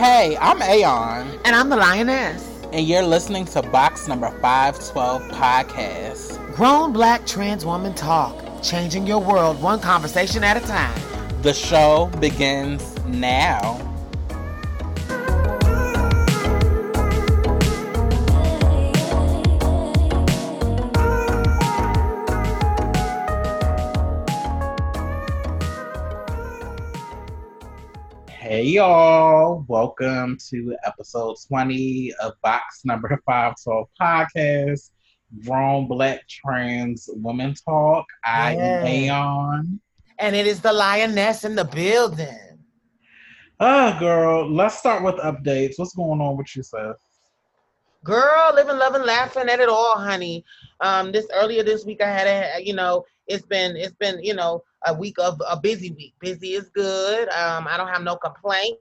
Hey, I'm Aeon. And I'm the Lioness. And you're listening to Box Number 512 Podcast. Grown Black Trans Woman Talk, changing your world one conversation at a time. The show begins now. Hey y'all, welcome to episode 20 of Box Number 512 Podcast, Grown Black Trans Woman Talk. I am Aeon. And it is the lioness in the building. Oh, girl, let's start with updates. What's going on with you, Seth? Girl, living, loving, laughing at it all, honey. Um, this earlier this week, I had a, you know, it's been, it's been, you know, a week of a busy week. Busy is good. Um, I don't have no complaint.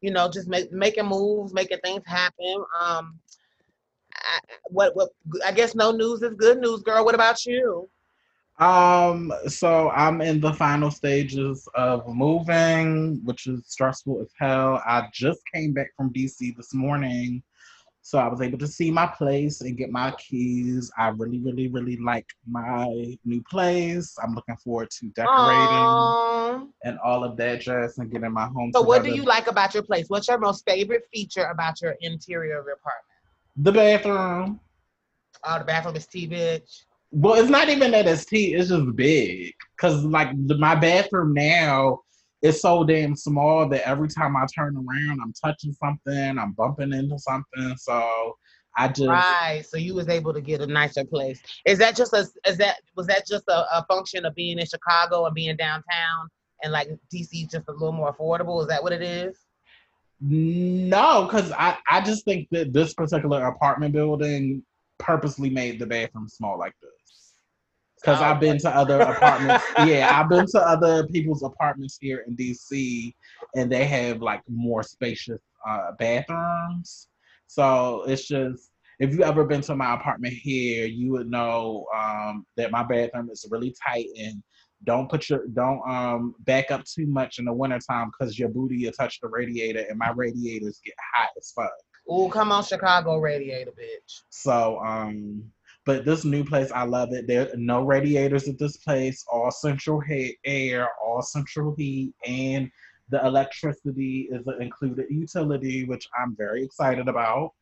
You know, just make, making moves, making things happen. Um, I, what what I guess no news is good news, girl. What about you? Um, so I'm in the final stages of moving, which is stressful as hell. I just came back from DC this morning so I was able to see my place and get my keys. I really, really, really like my new place. I'm looking forward to decorating Aww. and all of that jazz and getting my home. So, together. what do you like about your place? What's your most favorite feature about your interior of your apartment? The bathroom. Oh, the bathroom is T, bitch. Well, it's not even that it's T. It's just big. Cause like the, my bathroom now it's so damn small that every time I turn around, I'm touching something, I'm bumping into something. So I just right. So you was able to get a nicer place. Is that just a? Is that was that just a, a function of being in Chicago and being downtown, and like DC just a little more affordable? Is that what it is? No, because I I just think that this particular apartment building purposely made the bathroom small like this because oh, I've been to other apartments. yeah, I've been to other people's apartments here in DC, and they have like more spacious uh, bathrooms. So it's just if you ever been to my apartment here, you would know um, that my bathroom is really tight and don't put your don't um back up too much in the wintertime because your booty will touch the radiator and my radiators get hot as fuck. Ooh, come on, Chicago radiator, bitch. So um but this new place, I love it. There are no radiators at this place, all central air, all central heat, and the electricity is an included utility, which I'm very excited about.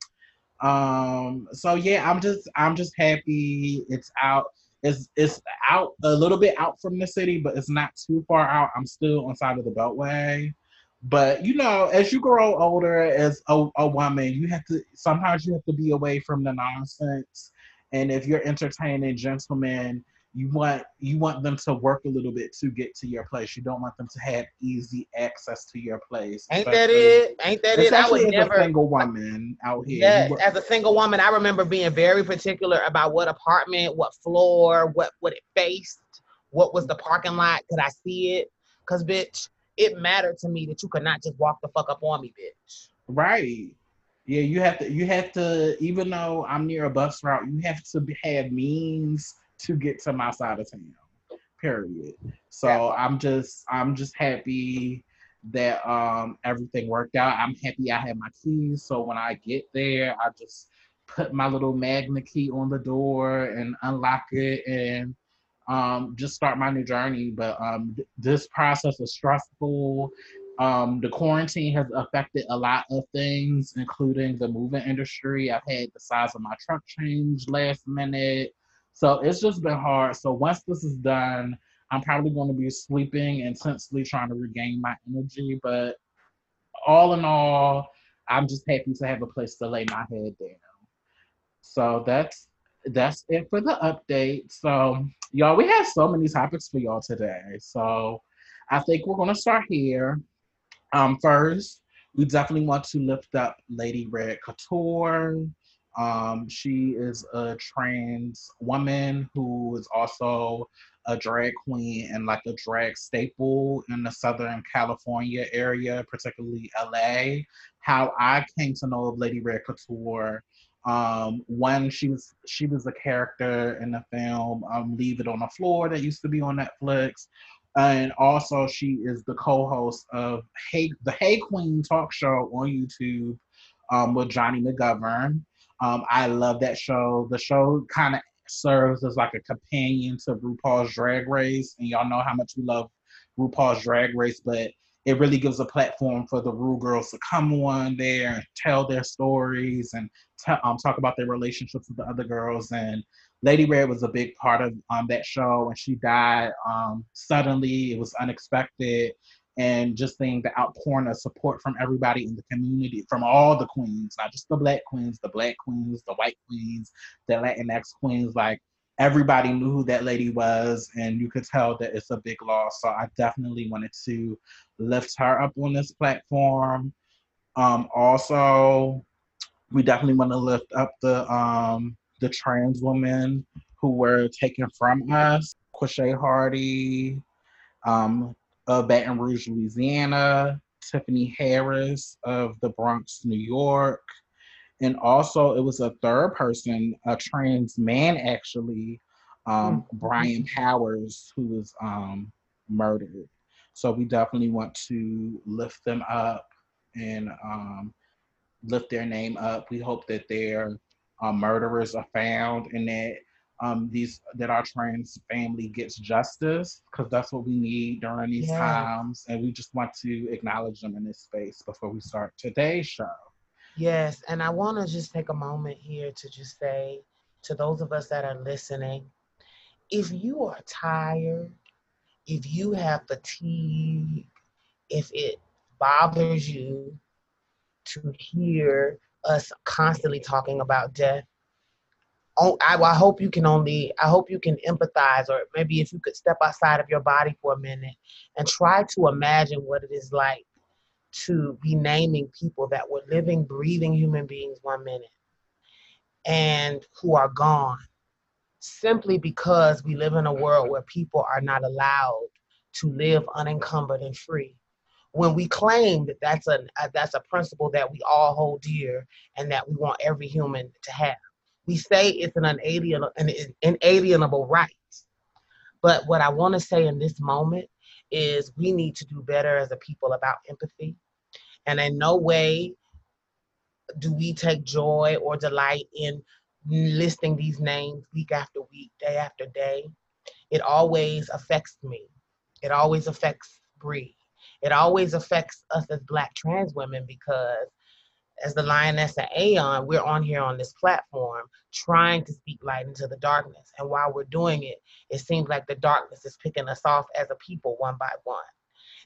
Um, so yeah, I'm just I'm just happy it's out. It's it's out a little bit out from the city, but it's not too far out. I'm still on side of the beltway. But you know, as you grow older as a, a woman, you have to sometimes you have to be away from the nonsense and if you're entertaining gentlemen, you want you want them to work a little bit to get to your place. You don't want them to have easy access to your place. Ain't that it? Ain't that it? I would never a single woman out here. Yes, as a single woman, I remember being very particular about what apartment, what floor, what what it faced, what was the parking lot, could I see it? Cause bitch, it mattered to me that you could not just walk the fuck up on me, bitch. Right. Yeah, you have to. You have to. Even though I'm near a bus route, you have to have means to get to my side of town. Period. So yeah. I'm just. I'm just happy that um everything worked out. I'm happy I have my keys. So when I get there, I just put my little magna key on the door and unlock it and um, just start my new journey. But um, th- this process is stressful. Um, the quarantine has affected a lot of things, including the moving industry. I've had the size of my truck change last minute. So it's just been hard. So once this is done, I'm probably going to be sleeping intensely, trying to regain my energy. But all in all, I'm just happy to have a place to lay my head down. So that's that's it for the update. So y'all, we have so many topics for y'all today. So I think we're gonna start here. Um, first, we definitely want to lift up Lady Red Couture. Um, she is a trans woman who is also a drag queen and like a drag staple in the Southern California area, particularly LA. How I came to know of Lady Red Couture um, she was she was a character in the film um, Leave It on the Floor that used to be on Netflix, and also she is the co-host of Hey the Hey Qween talk show on YouTube um, with Johnny McGovern. Um, I love that show. The show kind of serves as like a companion to RuPaul's Drag Race, and y'all know how much we love RuPaul's Drag Race, but it really gives a platform for the Ru girls to come on there and tell their stories and t- um, talk about their relationships with the other girls. And Lady Red was a big part of um, that show, and she died um, suddenly. It was unexpected, and just seeing the outpouring of support from everybody in the community, from all the queens, not just the black queens, the black queens, the white queens, the Latinx queens, like everybody knew who that lady was, and you could tell that it's a big loss. So I definitely wanted to lift her up on this platform. Um, also, we definitely want to lift up the um, the trans women who were taken from us. Queasha Hardy, um, of Baton Rouge, Louisiana, Tiffany Harris of the Bronx, New York. And also, it was a third person, a trans man actually, um, mm-hmm. Brian Powers, who was um, murdered. So we definitely want to lift them up and um, lift their name up. We hope that their uh, murderers are found and that um, these that our trans family gets justice because that's what we need during these yeah. times, and we just want to acknowledge them in this space before we start today's show. Yes, and I want to just take a moment here to just say to those of us that are listening, if you are tired, if you have fatigue, if it bothers you to hear us constantly talking about death, oh, I, I hope you can only I hope you can empathize or maybe if you could step outside of your body for a minute and try to imagine what it is like to be naming people that were living breathing human beings one minute and who are gone simply because we live in a world where people are not allowed to live unencumbered and free when we claim that that's a, a uh, that's a principle that we all hold dear and that we want every human to have we say it's an unalienable, an inalienable right. But what I want to say in this moment is we need to do better as a people about empathy. And in no way do we take joy or delight in listing these names week after week, day after day. It always affects me. It always affects Bree. It always affects us as Black trans women because as the Lioness and Aeon, we're on here on this platform trying to speak light into the darkness. And while we're doing it, it seems like the darkness is picking us off as a people one by one.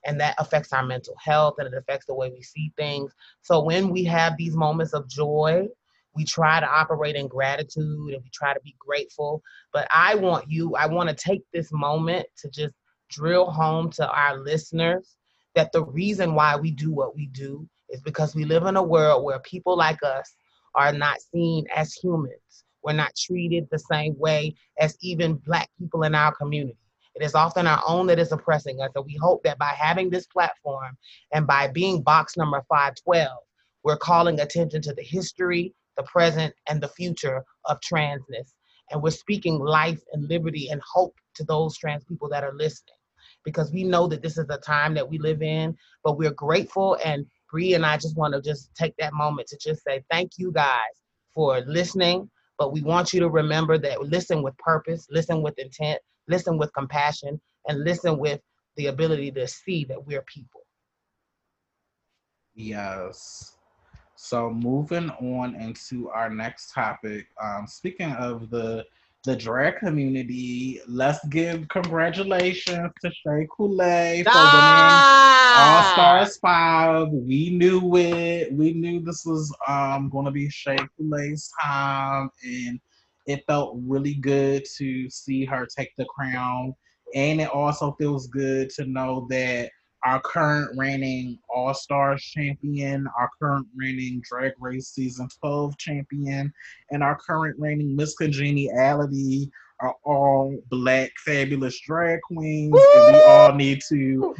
And that affects our mental health and it affects the way we see things. So when we have these moments of joy, we try to operate in gratitude and we try to be grateful. But I want you, I want to take this moment to just drill home to our listeners that the reason why we do what we do is because we live in a world where people like us are not seen as humans. We're not treated the same way as even Black people in our community. It is often our own that is oppressing us. And we hope that by having this platform and by being box number 512, we're calling attention to the history, the present, and the future of transness. And we're speaking life and liberty and hope to those trans people that are listening because we know that this is the time that we live in, but we're grateful and Bree and I just want to just take that moment to just say thank you guys for listening. But we want you to remember that listen with purpose, listen with intent, listen with compassion, and listen with the ability to see that we're people. Yes. So moving on into our next topic. Um, speaking of the the drag community, let's give congratulations to Shea Coulee for ah! winning All Stars 5. We knew it. We knew this was um, going to be Shea Coulee's time, and it felt really good to see her take the crown. And it also feels good to know that our current reigning All Stars champion, our current reigning Drag Race Season 12 champion, and our current reigning Miss Congeniality are all black fabulous drag queens. Woo! And we all need to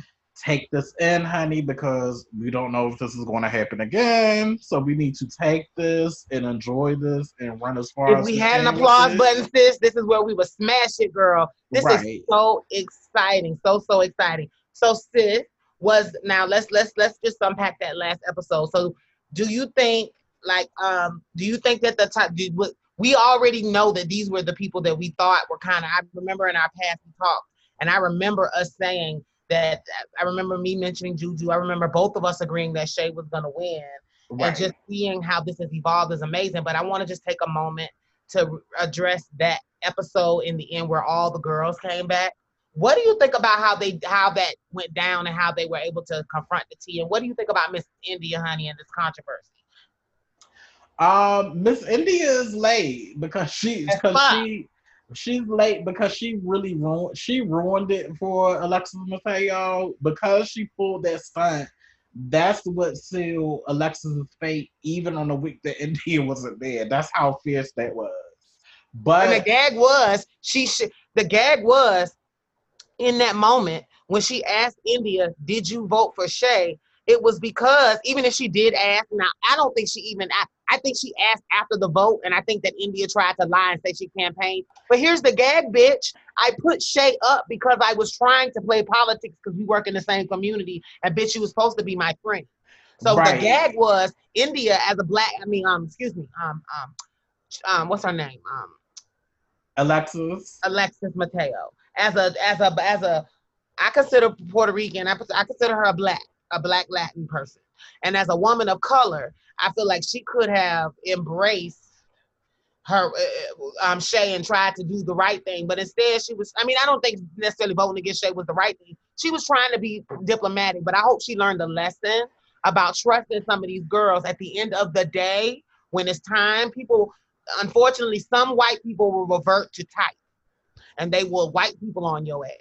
take this in, honey, because we don't know if this is going to happen again. So we need to take this and enjoy this and run as far if as we had an applause button, sis, this is where we would smash it, girl. This right. is so exciting, so so exciting. So, sis, was now let's let's let's just unpack that last episode. So, do you think like um do you think that the top did we already know that these were the people that we thought were kind of I remember in our past we talked and I remember us saying that I remember me mentioning Juju. I remember both of us agreeing that Shea was gonna win. Right. And just seeing how this has evolved is amazing. But I want to just take a moment to address that episode in the end where all the girls came back. What do you think about how they how that went down and how they were able to confront the T? And what do you think about Miss India Honey and this controversy? Um, Miss India is late because she because she she's late because she really ruined she ruined it for Alexis Mateo because she pulled that stunt. That's what sealed Alexis's fate, even on the week that India wasn't there. That's how fierce that was. But and the gag was she sh- the gag was in that moment when she asked India, "Did you vote for Shea?" It was because even if she did ask, now I don't think she even asked. I think she asked after the vote, and I think that India tried to lie and say she campaigned. But here's the gag, bitch. I put Shea up because I was trying to play politics because we work in the same community, and bitch, she was supposed to be my friend. So right. the gag was India as a black. I mean, um, excuse me, um, um, um, what's her name? Um, Alexis. Alexis Mateo. As a as a as a, I consider Puerto Rican. I I consider her a black a black Latin person, and as a woman of color, I feel like she could have embraced her uh, um Shea and tried to do the right thing, but instead she was. I mean, I don't think necessarily voting against Shea was the right thing. She was trying to be diplomatic, but I hope she learned a lesson about trusting some of these girls. At the end of the day, when it's time, people, unfortunately, some white people will revert to type, and they will white people on your ass.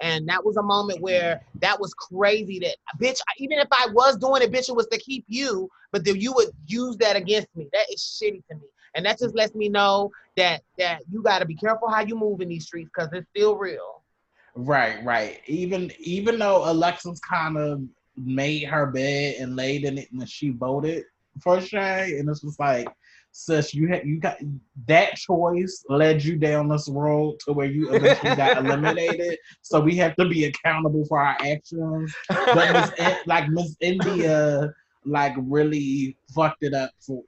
And that was a moment where that was crazy that bitch, even if I was doing it, bitch, it was to keep you, but then you would use that against me. That is shitty to me. And that just lets me know that that you gotta be careful how you move in these streets because it's still real. Right, right. Even even though Alexis kind of made her bed and laid in it when she voted for Shea, and this was like sis, you had you got that choice led you down this road to where you eventually got eliminated. So we have to be accountable for our actions. But Miss, like Miss India, like really fucked it up for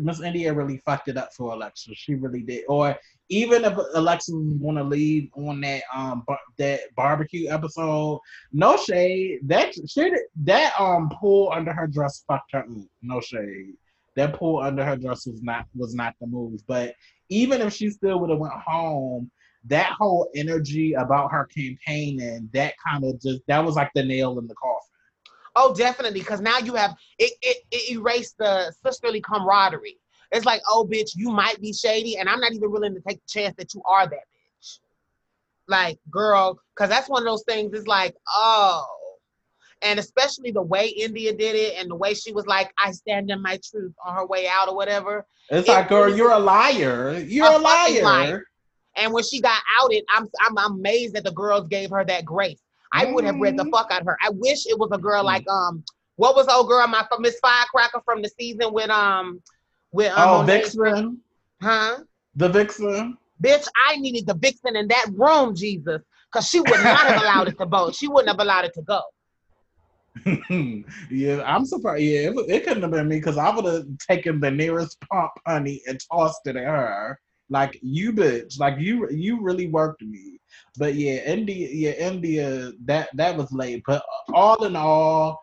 Miss India. Really fucked it up for Alexa. She really did. Or even if Alexa want to leave on that um bar- that barbecue episode, no shade. That shit that um pull under her dress fucked her up. No shade that pull under her dress was not was not the move. But even if she still would have went home, that whole energy about her campaigning, that kind of just that was like the nail in the coffin. Oh, definitely, because now you have it, it, it erased the sisterly camaraderie. It's like, oh, bitch, you might be shady, and I'm not even willing to take the chance that you are that bitch. Like, girl, because that's one of those things. It's like, oh, and especially the way India did it and the way she was like, I stand in my truth on her way out or whatever. It's it like, girl, you're a liar. You're a, a liar. liar. And when she got outed, I'm, I'm amazed that the girls gave her that grace. I mm. would have read the mm-hmm. fuck out of her. I wish it was a girl like um what was old girl my Miss Firecracker from the season with um with um, Oh Vixen. Huh? The Vixen. Bitch, I needed the Vixen in that room, Jesus. Cause she would not have allowed it to go. She wouldn't have allowed it to go. yeah, I'm surprised. Yeah, it, it couldn't have been me because I would have taken the nearest pump honey and tossed it at her. Like you, bitch. Like you, you really worked me. But yeah, India, yeah, India. That that was late. But all in all,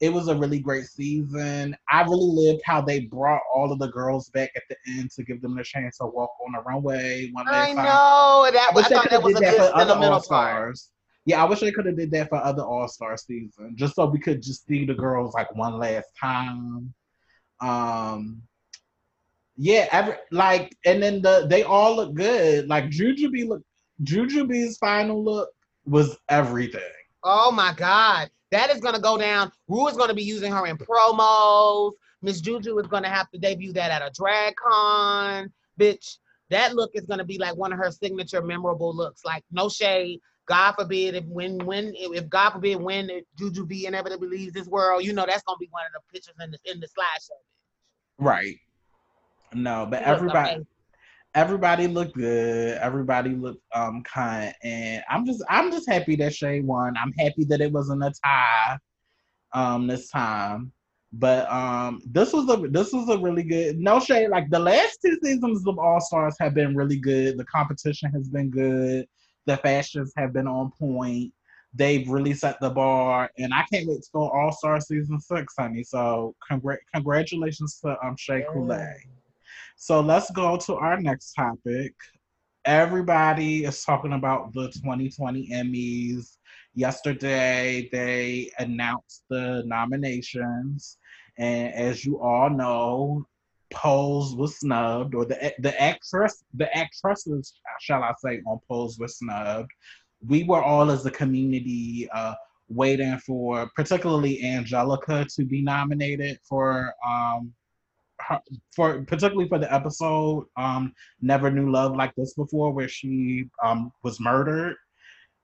it was a really great season. I really lived how they brought all of the girls back at the end to give them the chance to walk on the runway. One I know that. I, I thought that was a good sentimental stars. Yeah, I wish they could have did that for other All Star season, just so we could just see the girls like one last time. Um, yeah, every, like, and then the they all look good. Like Jujubee look, Jujubee's final look was everything. Oh my god, that is gonna go down. Ru is gonna be using her in promos. Miss Juju is gonna have to debut that at a drag con. Bitch, that look is gonna be like one of her signature memorable looks. Like no shade, God forbid if when when if God forbid when Jujubee inevitably leaves this world, you know that's gonna be one of the pictures in the in the slideshow. Right. No, but everybody everybody looked good. Everybody looked um kind, and I'm just I'm just happy that Shea won. I'm happy that it wasn't a tie um this time. But um this was a this was a really good no shade. Like the last two seasons of All Stars have been really good. The competition has been good. The fashions have been on point. They've really set the bar, and I can't wait to go All Star season six, honey. So congr- congratulations to um Shea Coulee. So let's go to our next topic. Everybody is talking about the 2020 Emmys. Yesterday, they announced the nominations. And as you all know, Pose was snubbed, or the the actress, the actresses, shall I say, on Pose was snubbed. We were all as a community uh, waiting for, particularly Angelica, to be nominated for um, for particularly for the episode um, "Never Knew Love Like This Before," where she um, was murdered,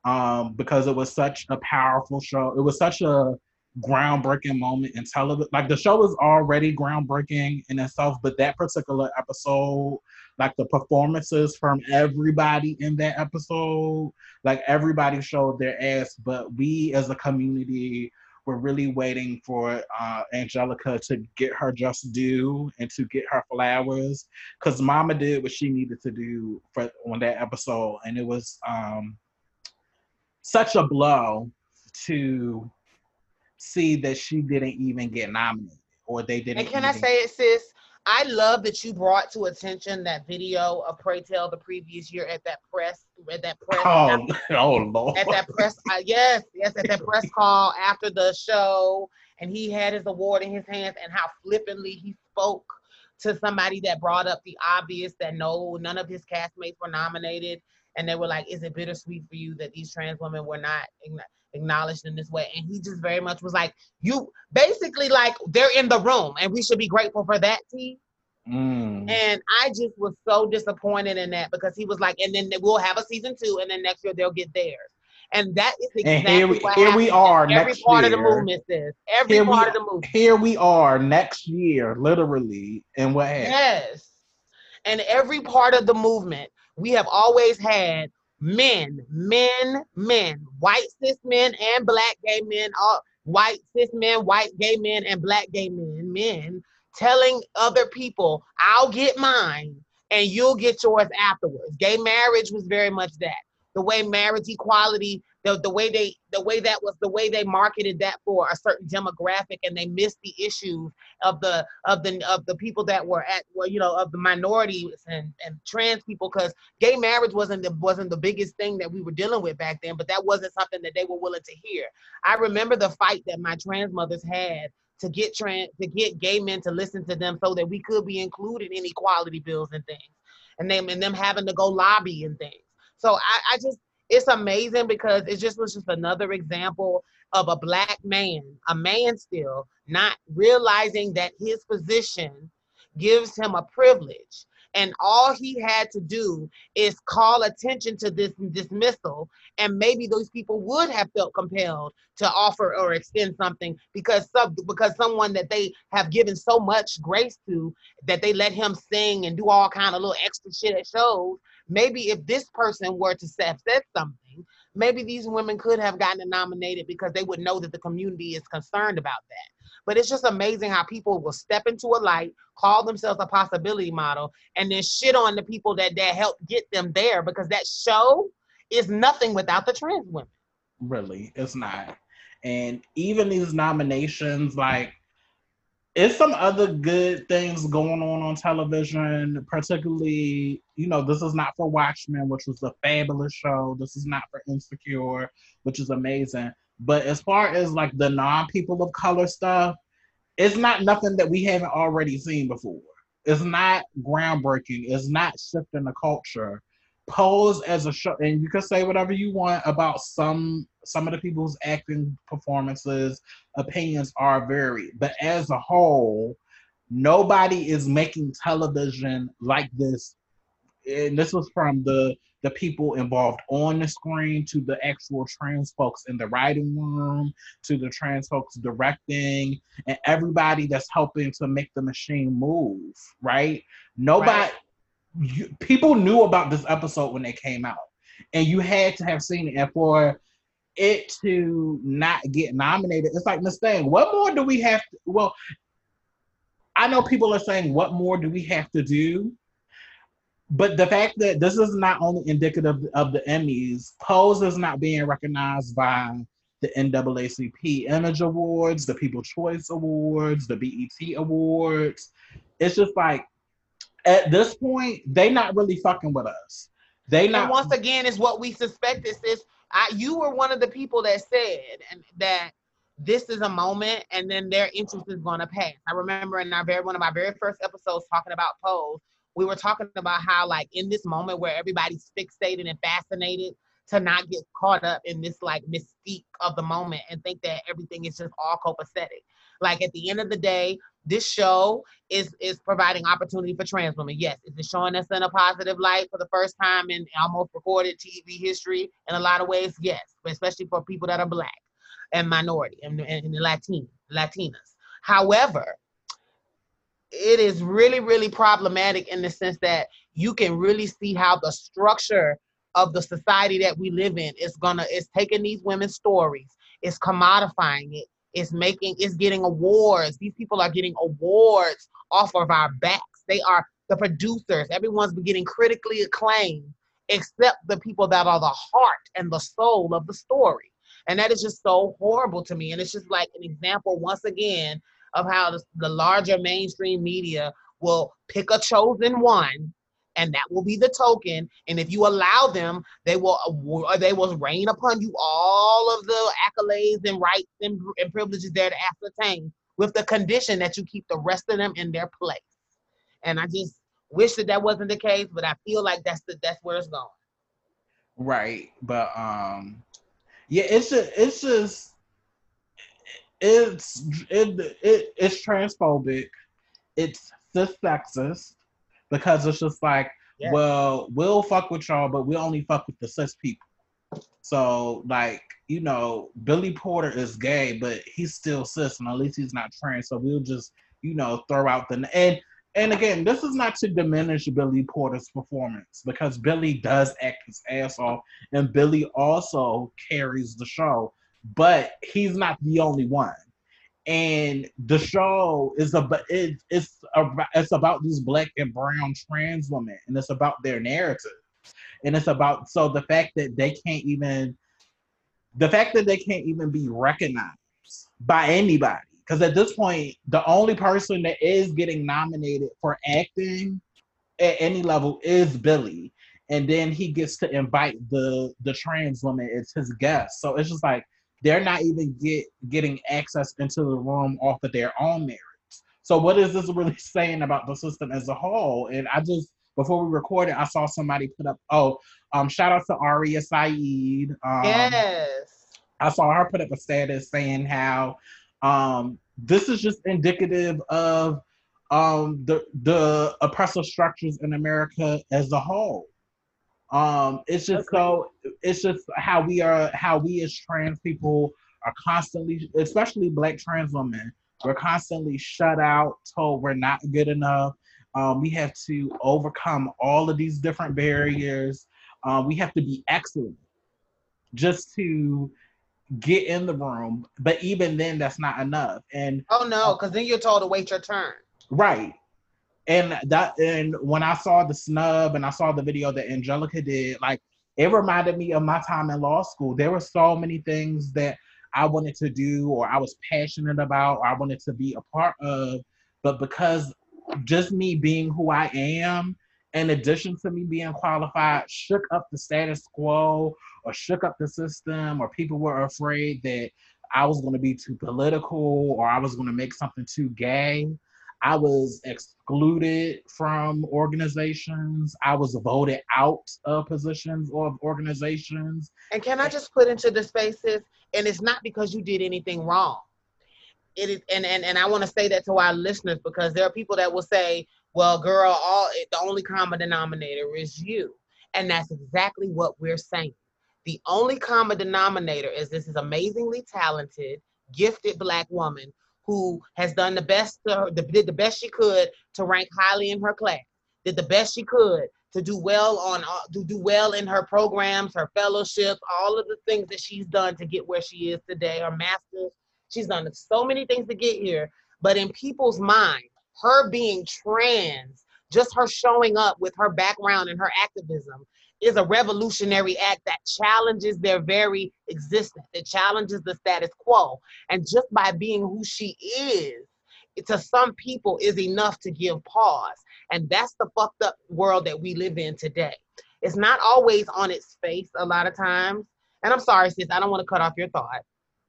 um, because it was such a powerful show. It was such a groundbreaking moment in television. Like the show was already groundbreaking in itself, but that particular episode, like the performances from everybody in that episode, like everybody showed their ass. But we as a community we're really waiting for uh, Angelica to get her just due and to get her flowers because Mama did what she needed to do for on that episode, and it was um, such a blow to see that she didn't even get nominated or they didn't. And can. I say it, sis? I love that you brought to attention that video of Pray Tell the previous year at that press at that press. Oh, oh Lord. At that press, uh, yes, yes, at that press call after the show, and he had his award in his hands, and how flippantly he spoke to somebody that brought up the obvious that no, none of his castmates were nominated, and they were like, "Is it bittersweet for you that these trans women were not acknowledged in this way?" And he just very much was like, "You basically like they're in the room, and we should be grateful for that." T. Mm. And I just was so disappointed in that because he was like, and then we'll have a season two, and then next year they'll get theirs. And that is exactly here we, here we are every part year. of the movement says. Every here part we, of the movement. Here we are next year, literally, and what happened? Yes. And every part of the movement, we have always had men, men, men, white cis men and black gay men, all white cis men, white gay men, and black gay men, men telling other people, I'll get mine and you'll get yours afterwards. Gay marriage was very much that. The way marriage equality, the, the way they the way that was the way they marketed that for a certain demographic and they missed the issues of the of the of the people that were at well, you know, of the minorities and, and trans people because gay marriage wasn't the wasn't the biggest thing that we were dealing with back then, but that wasn't something that they were willing to hear. I remember the fight that my trans mothers had to get trans to get gay men to listen to them so that we could be included in equality bills and things and them and them having to go lobby and things so I, I just it's amazing because it just was just another example of a black man a man still not realizing that his position gives him a privilege. And all he had to do is call attention to this dismissal and maybe those people would have felt compelled to offer or extend something because because someone that they have given so much grace to that they let him sing and do all kind of little extra shit at shows maybe if this person were to have said something maybe these women could have gotten nominated because they would know that the community is concerned about that but it's just amazing how people will step into a light, call themselves a possibility model, and then shit on the people that that helped get them there because that show is nothing without the trans women. Really, it's not. And even these nominations, like it's some other good things going on on television, particularly, you know, this is not for Watchmen, which was a fabulous show. This is not for Insecure, which is amazing. But as far as like the non people of color stuff, it's not nothing that we haven't already seen before. It's not groundbreaking. It's not shifting the culture. Pose as a show, and you can say whatever you want about some some of the people's acting performances. Opinions are varied, but as a whole, nobody is making television like this and this was from the the people involved on the screen to the actual trans folks in the writing room to the trans folks directing and everybody that's helping to make the machine move right nobody right. You, people knew about this episode when it came out. And you had to have seen it and for it to not get nominated. It's like miss thing what more do we have to, well i know people are saying what more do we have to do? But the fact that this is not only indicative of the Emmys, Pose is not being recognized by the NAACP Image Awards, the People Choice Awards, the BET Awards. It's just like at this point, they not really fucking with us. They not. And once again, is what we suspected. Sis, I, you were one of the people that said and that this is a moment, and then their interest is going to pass. I remember in our very one of my very first episodes talking about Pose we were talking about how like in this moment where everybody's fixated and fascinated to not get caught up in this like mystique of the moment and think that everything is just all copacetic. Like at the end of the day, this show is is providing opportunity for trans women. Yes, is it showing us in a positive light for the first time in almost recorded TV history? In a lot of ways, yes, but especially for people that are black and minority and, and, and Latin Latinas. However, it is really, really problematic in the sense that you can really see how the structure of the society that we live in is gonna is taking these women's stories, it's commodifying it, it's making is getting awards. These people are getting awards off of our backs. They are the producers, everyone's getting critically acclaimed, except the people that are the heart and the soul of the story. And that is just so horrible to me. And it's just like an example, once again, of how the larger mainstream media will pick a chosen one and that will be the token. And if you allow them, they will or they will rain upon you all of the accolades and rights and, and privileges there to ascertain, with the condition that you keep the rest of them in their place. And I just wish that that wasn't the case, but I feel like that's the that's where it's going. Right, but um, yeah, it's just it's just it's it, it it's transphobic. It's cis sexist because it's just like, yeah. well, we'll fuck with y'all, but we only fuck with the cis people. So like, you know, Billy Porter is gay, but he's still cis, and at least he's not trans. So we'll just, you know, throw out the and and again, this is not to diminish Billy Porter's performance because Billy does act his ass off, and Billy also carries the show but he's not the only one. And the show is about it, it's a, it's about these black and brown trans women, and it's about their narrative, and it's about so the fact that they can't even the fact that they can't even be recognized by anybody. Because at this point the only person that is getting nominated for acting at any level is billy. And then he gets to invite the the trans woman as his guest. So it's just like they're not even get getting access into the room off of their own merits. So what is this really saying about the system as a whole? And I just before we recorded, I saw somebody put up oh, um, shout out to Aria Sa'id. Um, yes. I saw her put up a status saying how um, this is just indicative of um, the the oppressive structures in America as a whole. Um, it's just so it's just how we are how we as trans people are constantly, especially black trans women, we're constantly shut out, told we're not good enough. Um, we have to overcome all of these different barriers. Um, we have to be excellent just to get in the room. But even then, that's not enough. And oh no, because then you're told to wait your turn. Right and that and when I saw the snub and I saw the video that Angelica did, like it reminded me of my time in law school. There were so many things that I wanted to do or I was passionate about or I wanted to be a part of, but because just me being who I am, in addition to me being qualified, shook up the status quo or shook up the system, or people were afraid that I was going to be too political or I was going to make something too gay. I was excluded from organizations. I was voted out of positions of organizations. And can I just put into the spaces, and it's not because you did anything wrong. It is, and, and, and I want to say that to our listeners because there are people that will say, Well, girl, all the only common denominator is you. And that's exactly what we're saying. The only common denominator is this is amazingly talented, gifted black woman who has done the best, to, did the best she could to rank highly in her class, did the best she could to do well on uh, to do well in her programs, her fellowships, all of the things that she's done to get where she is today, her masters. She's done so many things to get here, but in people's mind, her being trans, just her showing up with her background and her activism is a revolutionary act that challenges their very existence. It challenges the status quo. And just by being who she is, to some people is enough to give pause. And that's the fucked up world that we live in today. It's not always on its face a lot of times. And I'm sorry, sis, I don't want to cut off your thought.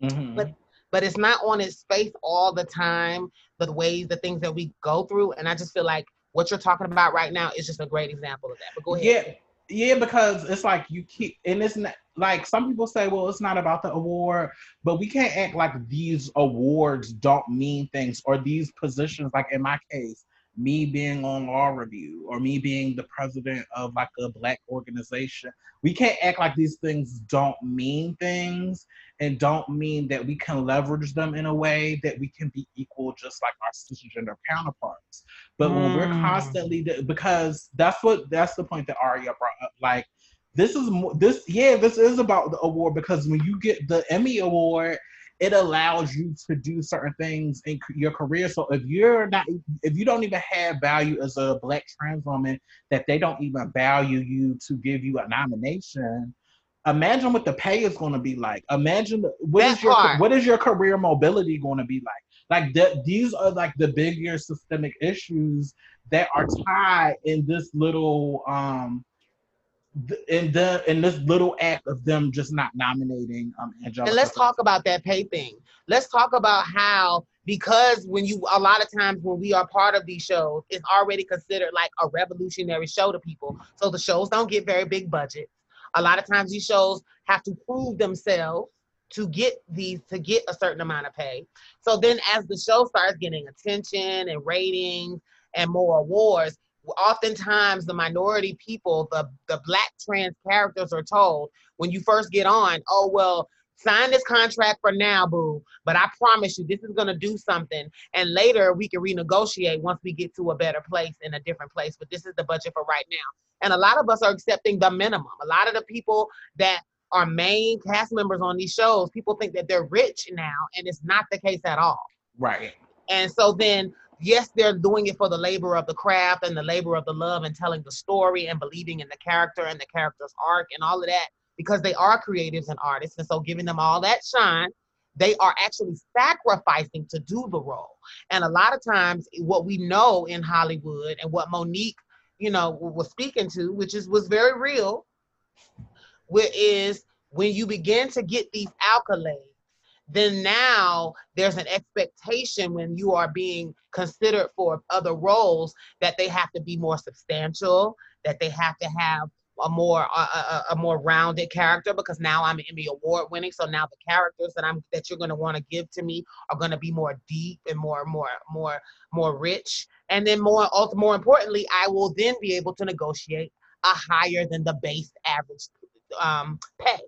Mm-hmm. But but it's not on its face all the time, the ways, the things that we go through. And I just feel like what you're talking about right now is just a great example of that. But go ahead. Yeah. Yeah, because it's like you keep, and it's not like some people say, well, it's not about the award, but we can't act like these awards don't mean things or these positions, like in my case, me being on law review or me being the president of like a black organization we can't act like these things don't mean things and don't mean that we can leverage them in a way that we can be equal just like our cisgender counterparts but mm. when we're mm. constantly because that's what that's the point that aria brought up like this is this yeah this is about the award because when you get the emmy award it allows you to do certain things in your career. So if you're not, if you don't even have value as a black trans woman, that they don't even value you to give you a nomination. Imagine what the pay is going to be like. Imagine what is your hard. what is your career mobility going to be like? Like the, these are like the bigger systemic issues that are tied in this little um in the in this little act of them just not nominating um Angelica. And let's talk about that pay thing. Let's talk about how because when you a lot of times when we are part of these shows, it's already considered like a revolutionary show to people. So the shows don't get very big budgets. A lot of times these shows have to prove themselves to get these to get a certain amount of pay. So then as the show starts getting attention and ratings and more awards, oftentimes the minority people, the the black trans characters are told when you first get on, oh well, sign this contract for now, boo. But I promise you, this is gonna do something, and later we can renegotiate once we get to a better place in a different place. But this is the budget for right now, and a lot of us are accepting the minimum. A lot of the people that are main cast members on these shows, people think that they're rich now, and it's not the case at all. Right. And so then yes, they're doing it for the labor of the craft and the labor of the love and telling the story and believing in the character and the character's arc and all of that because they are creatives and artists. And so giving them all that shine, they are actually sacrificing to do the role. And a lot of times what we know in Hollywood and what Mo'Nique, you know, was speaking to, which is was very real, is when you begin to get these accolades then now there's an expectation when you are being considered for other roles that they have to be more substantial, that they have to have a more a, a, more rounded character because now I'm Emmy award winning. So now the characters that I'm that you're going to want to give to me are going to be more deep and more more more more rich. And then more more importantly, I will then be able to negotiate a higher than the base average um, pay.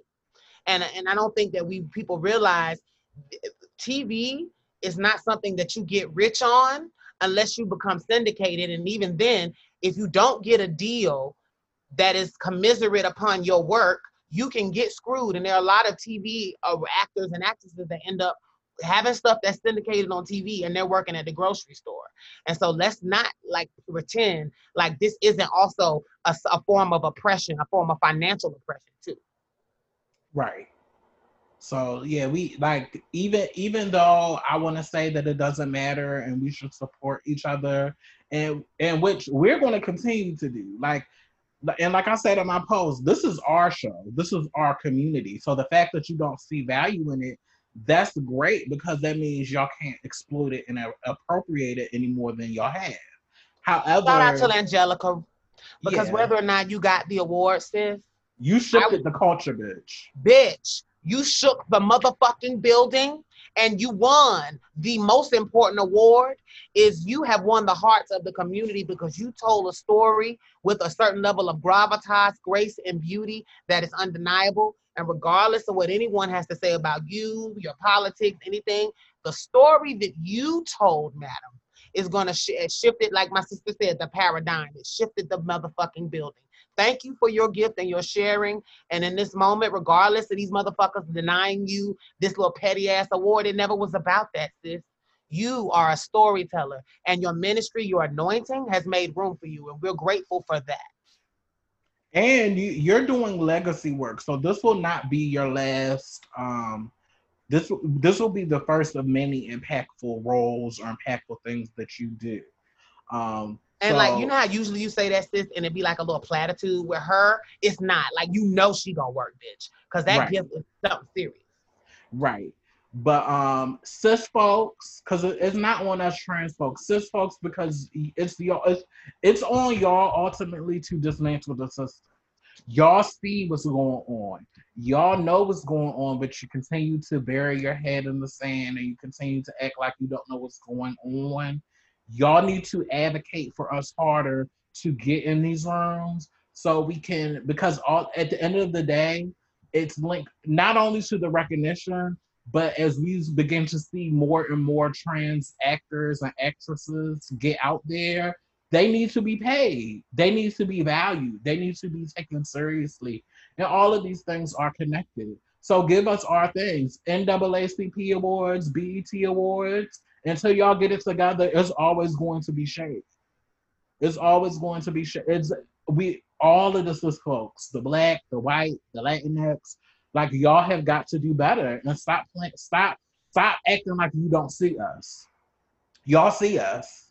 And, and I don't think that we people realize TV is not something that you get rich on unless you become syndicated. And even then, if you don't get a deal that is commiserate upon your work, you can get screwed. And there are a lot of TV uh, actors and actresses that end up having stuff that's syndicated on TV and they're working at the grocery store. And so let's not like pretend like this isn't also a, a form of oppression, a form of financial oppression too. Right. So yeah, we like even even though I want to say that it doesn't matter and we should support each other and and which we're going to continue to do. Like and like I said in my post, this is our show. This is our community. So the fact that you don't see value in it, that's great because that means y'all can't exploit it and appropriate it any more than y'all have. However, shout out to Angelica because yeah. whether or not you got the award, sis, you shifted I, the culture, bitch. Bitch, You shook the motherfucking building and you won. The most important award is you have won the hearts of the community because you told a story with a certain level of gravitas grace and beauty that is undeniable. And regardless of what anyone has to say about you your politics anything the story that you told madam is going to sh- shift it like my sister said the paradigm. It shifted the motherfucking building Thank you for your gift and your sharing. And in this moment, regardless of these motherfuckers denying you this little petty ass award, it never was about that, sis. You are a storyteller, and your ministry, your anointing has made room for you, and we're grateful for that. And you, you're doing legacy work, so this will not be your last. Um, this this will be the first of many impactful roles or impactful things that you do. Um, and so, like you know how usually you say that sis and it'd be like a little platitude with her, it's not like you know she gonna work, bitch. Cause that right. gift is something serious. Right. But um cis folks, because it's not on us trans folks, cis folks, because it's y'all it's, it's on y'all ultimately to dismantle the system. Y'all see what's going on. Y'all know what's going on, but you continue to bury your head in the sand and you continue to act like you don't know what's going on y'all need to advocate for us harder to get in these rooms so we can because all at the end of the day it's linked not only to the recognition but as we begin to see more and more trans actors and actresses get out there they need to be paid. They need to be valued. They need to be taken seriously. And all of these things are connected. So give us our things. Naacp awards bet awards until y'all get it together, it's always going to be shade. It's always going to be shade. It's we all of this is folks, the black, the white, the Latinx, like y'all have got to do better and stop playing, stop, stop acting like you don't see us. Y'all see us.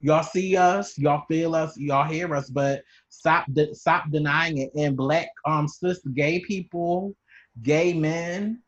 Y'all see us, y'all feel us, y'all hear us, but stop de- stop denying it. And black um cis gay people, gay men,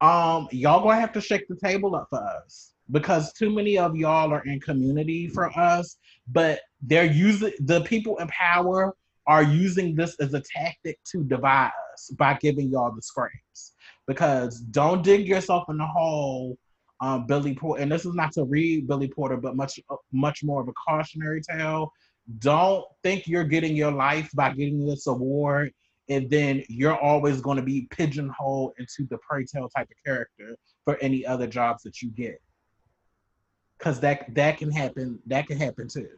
um, y'all gonna have to shake the table up for us because too many of y'all are in community for us, but they're using the people in power are using this as a tactic to divide us by giving y'all the scraps. Because don't dig yourself in the hole, um, Billy Porter. And this is not to read Billy Porter, but much much more of a cautionary tale. Don't think you're getting your life by getting this award, and then you're always going to be pigeonholed into the pray tell type of character for any other jobs that you get because that that can happen. That can happen too.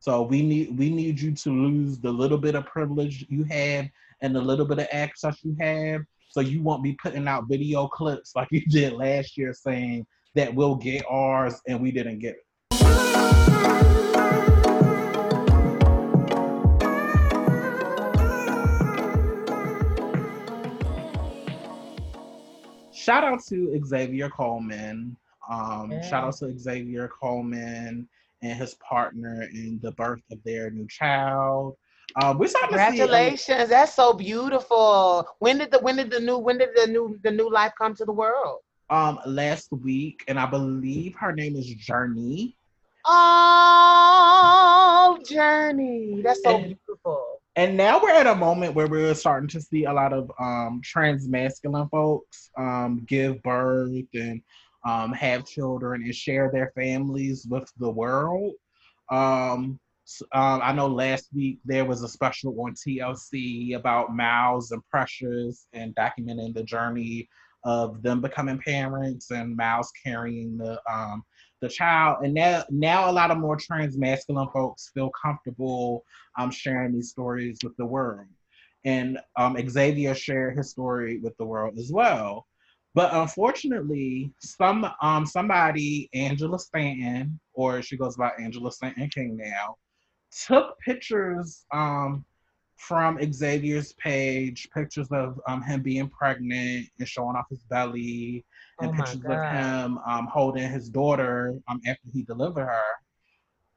So we need we need you to lose the little bit of privilege you have and the little bit of access you have, so you won't be putting out video clips like you did last year saying that we'll get ours and we didn't get it. Shout out to Xavier Coleman um, yeah. Shout out to Xavier Coleman and his partner in the birth of their new child. Um, we're starting Congratulations! See, um, That's so beautiful. When did the when did the new when did the new the new life come to the world? Um, last week, and I believe her name is Journey. Oh, Journey! That's so and, beautiful. And now we're at a moment where we're starting to see a lot of um, trans masculine folks um, give birth and um, have children and share their families with the world. Um, uh, I know last week there was a special on TLC about Miles and Precious and documenting the journey of them becoming parents and Miles carrying the um, the child. And now now a lot of more trans masculine folks feel comfortable um, sharing these stories with the world. And um, Xavier shared his story with the world as well. But unfortunately, some um somebody, Angela Stanton, or she goes by Angela Stanton King now, took pictures um from Xavier's page, pictures of um, him being pregnant and showing off his belly, and oh pictures of him um, holding his daughter um, after he delivered her.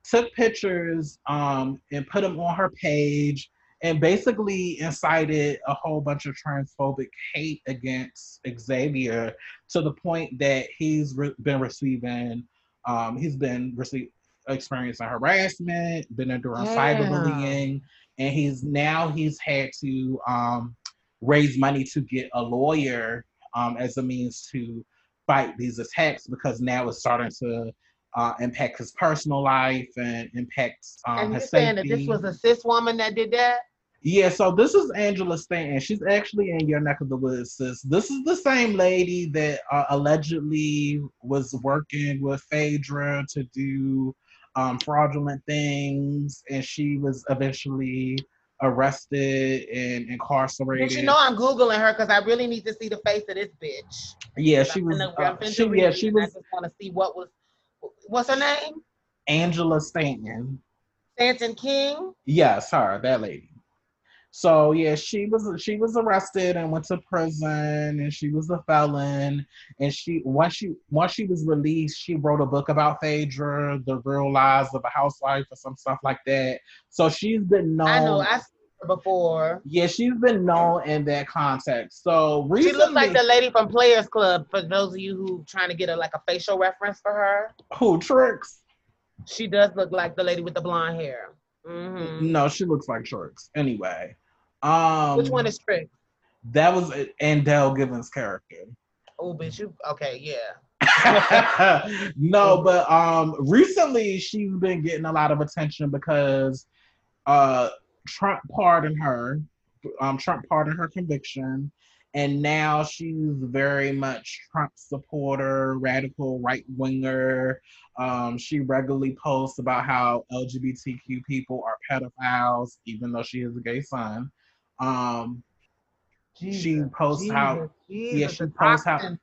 Took pictures um, and put them on her page and basically incited a whole bunch of transphobic hate against Xavier to the point that he's re- been receiving, um, he's been receiving experiencing harassment, been enduring yeah. cyberbullying, and he's now he's had to um, raise money to get a lawyer um, as a means to fight these attacks because now it's starting to uh, impact his personal life and impacts um, and his saying safety. that this was a cis woman that did that? Yeah, so this is Angela Stanton. She's actually in your neck of the woods, sis. This is the same lady that uh, allegedly was working with Phaedra to do um, fraudulent things, and she was eventually arrested and incarcerated. Did you know I'm googling her because I really need to see the face of this bitch. Yeah, she I'm was. finna- uh, she, yeah, she and I was just want to see what was. What's her name? Angela Stanton. Stanton King. Yes, her, that lady. So yeah, she was she was arrested and went to prison, and she was a felon. And she once she once she was released, she wrote a book about Phaedra, the real lives of a housewife, or some stuff like that. So she's been known. I know. I seen her before. yeah, she's been known in that context. So She looks like the lady from Players Club. For those of you who trying to get a like a facial reference for her, who tricks? she does look like the lady with the blonde hair. hmm No, she looks like tricks. Anyway, um, Which one is Trick? that was Adele Givens' character. Oh, bitch, you okay? Yeah. no, but um recently she's been getting a lot of attention because uh Trump pardoned her. Um Trump pardoned her conviction. And now she's very much Trump supporter, radical right winger. Um, she regularly posts about how LGBTQ people are pedophiles, even though she has a gay son. Um, she posts how Jesus, yeah, she posts how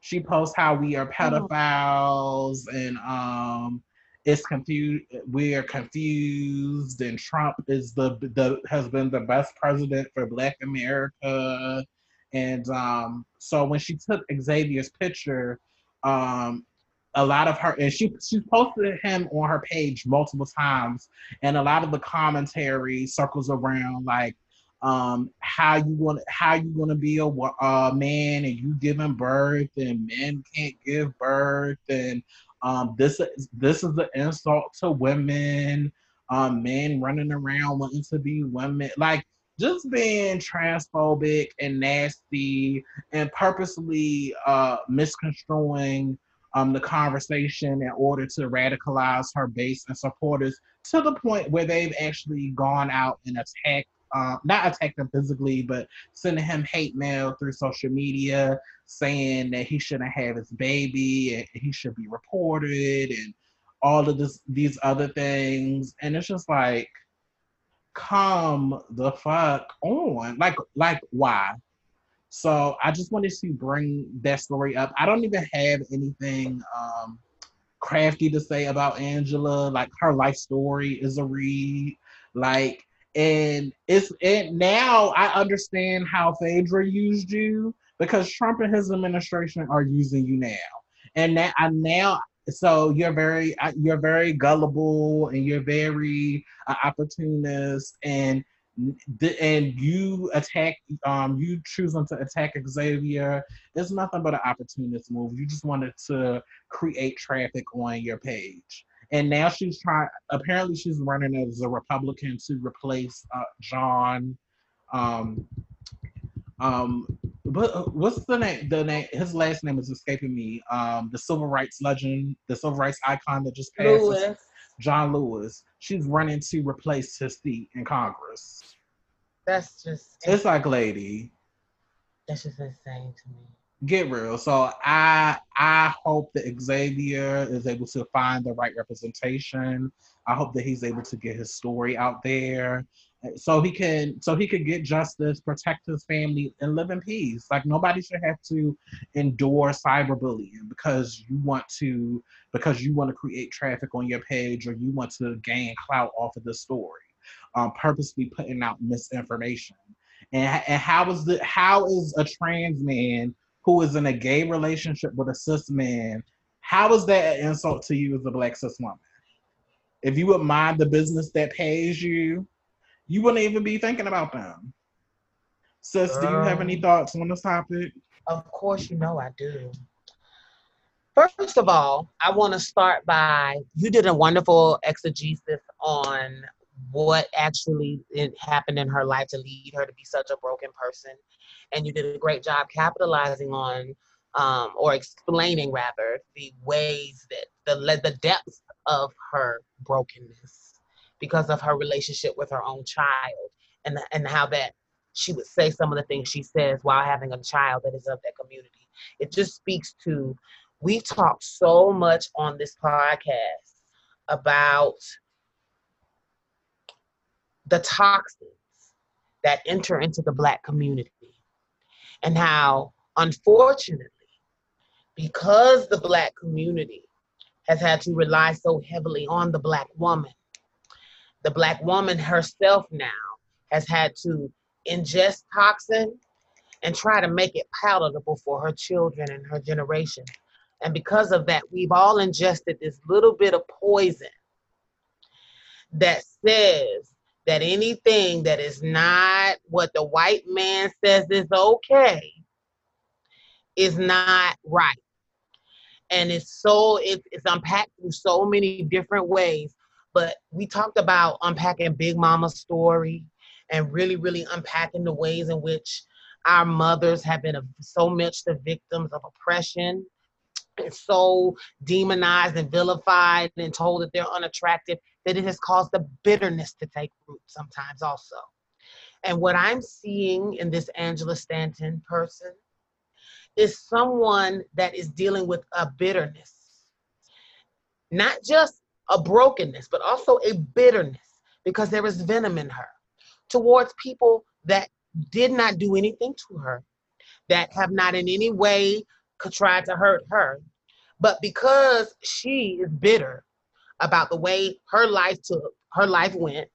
she posts how we are pedophiles and um it's confused we are confused and Trump is the the has been the best president for black America. And um so when she took Xavier's picture um a lot of her and she she posted him on her page multiple times. And a lot of the commentary circles around like um how you want how you want to be a man and you giving birth and men can't give birth and um this is this is an insult to women um men running around wanting to be women like just being transphobic and nasty and purposely uh misconstruing um the conversation in order to radicalize her base and supporters to the point where they've actually gone out and attacked uh, not attack them physically, but sending him hate mail through social media saying that he shouldn't have his baby and he should be reported and all of this these other things. And it's just like, come the fuck on. Like like why? So I just wanted to bring that story up. I don't even have anything um crafty to say about Angela. Like her life story is a read. Like and it's it now I understand how Phaedra used you because Trump and his administration are using you now, and now I now so you're very you're very gullible and you're very uh, opportunist and and you attack um you choosing to attack Xavier. It's nothing but an opportunist move. You just wanted to create traffic on your page and now she's trying. Apparently, she's running as a Republican to replace uh, John. Um, um, but what's the name? The name. His last name is escaping me. Um, the civil rights legend, the civil rights icon that just passed. Lewis. John Lewis. She's running to replace his seat in Congress. That's just It's like, lady, that's just insane to me. Get real. So I I hope that Xavier is able to find the right representation. I hope that he's able to get his story out there so he can so he could get justice, protect his family, and live in peace. Like nobody should have to endure cyberbullying because you want to because you want to create traffic on your page or you want to gain clout off of the story. Um, purposely putting out misinformation. And, and how is the how is a trans man who is in a gay relationship with a cis man, how is that an insult to you as a black cis woman? If you would mind the business that pays you, you wouldn't even be thinking about them. Sis, do you have any thoughts on this topic? Of course, you know I do. First of all, I want to start by you did a wonderful exegesis on what actually happened in her life to lead her to be such a broken person. And you did a great job capitalizing on um, or explaining rather the ways that the the depth of her brokenness because of her relationship with her own child and and how that she would say some of the things she says while having a child that is of that community. It just speaks to we talk so much on this podcast about the toxins that enter into the black community and how unfortunately because the black community has had to rely so heavily on the black woman the black woman herself now has had to ingest toxin and try to make it palatable for her children and her generation. And because of that, we've all ingested this little bit of poison that says that anything that is not what the white man says is okay is not right. And it's so it's, it's unpacked through so many different ways. But we talked about unpacking Big Mama's story and really, really unpacking the ways in which our mothers have been so much the victims of oppression and so demonized and vilified and told that they're unattractive that it has caused the bitterness to take root sometimes also. And what I'm seeing in this Angela Stanton person is someone that is dealing with a bitterness, not just a brokenness, but also a bitterness because there is venom in her towards people that did not do anything to her, that have not in any way tried to hurt her. But because she is bitter about the way her life took, her life went,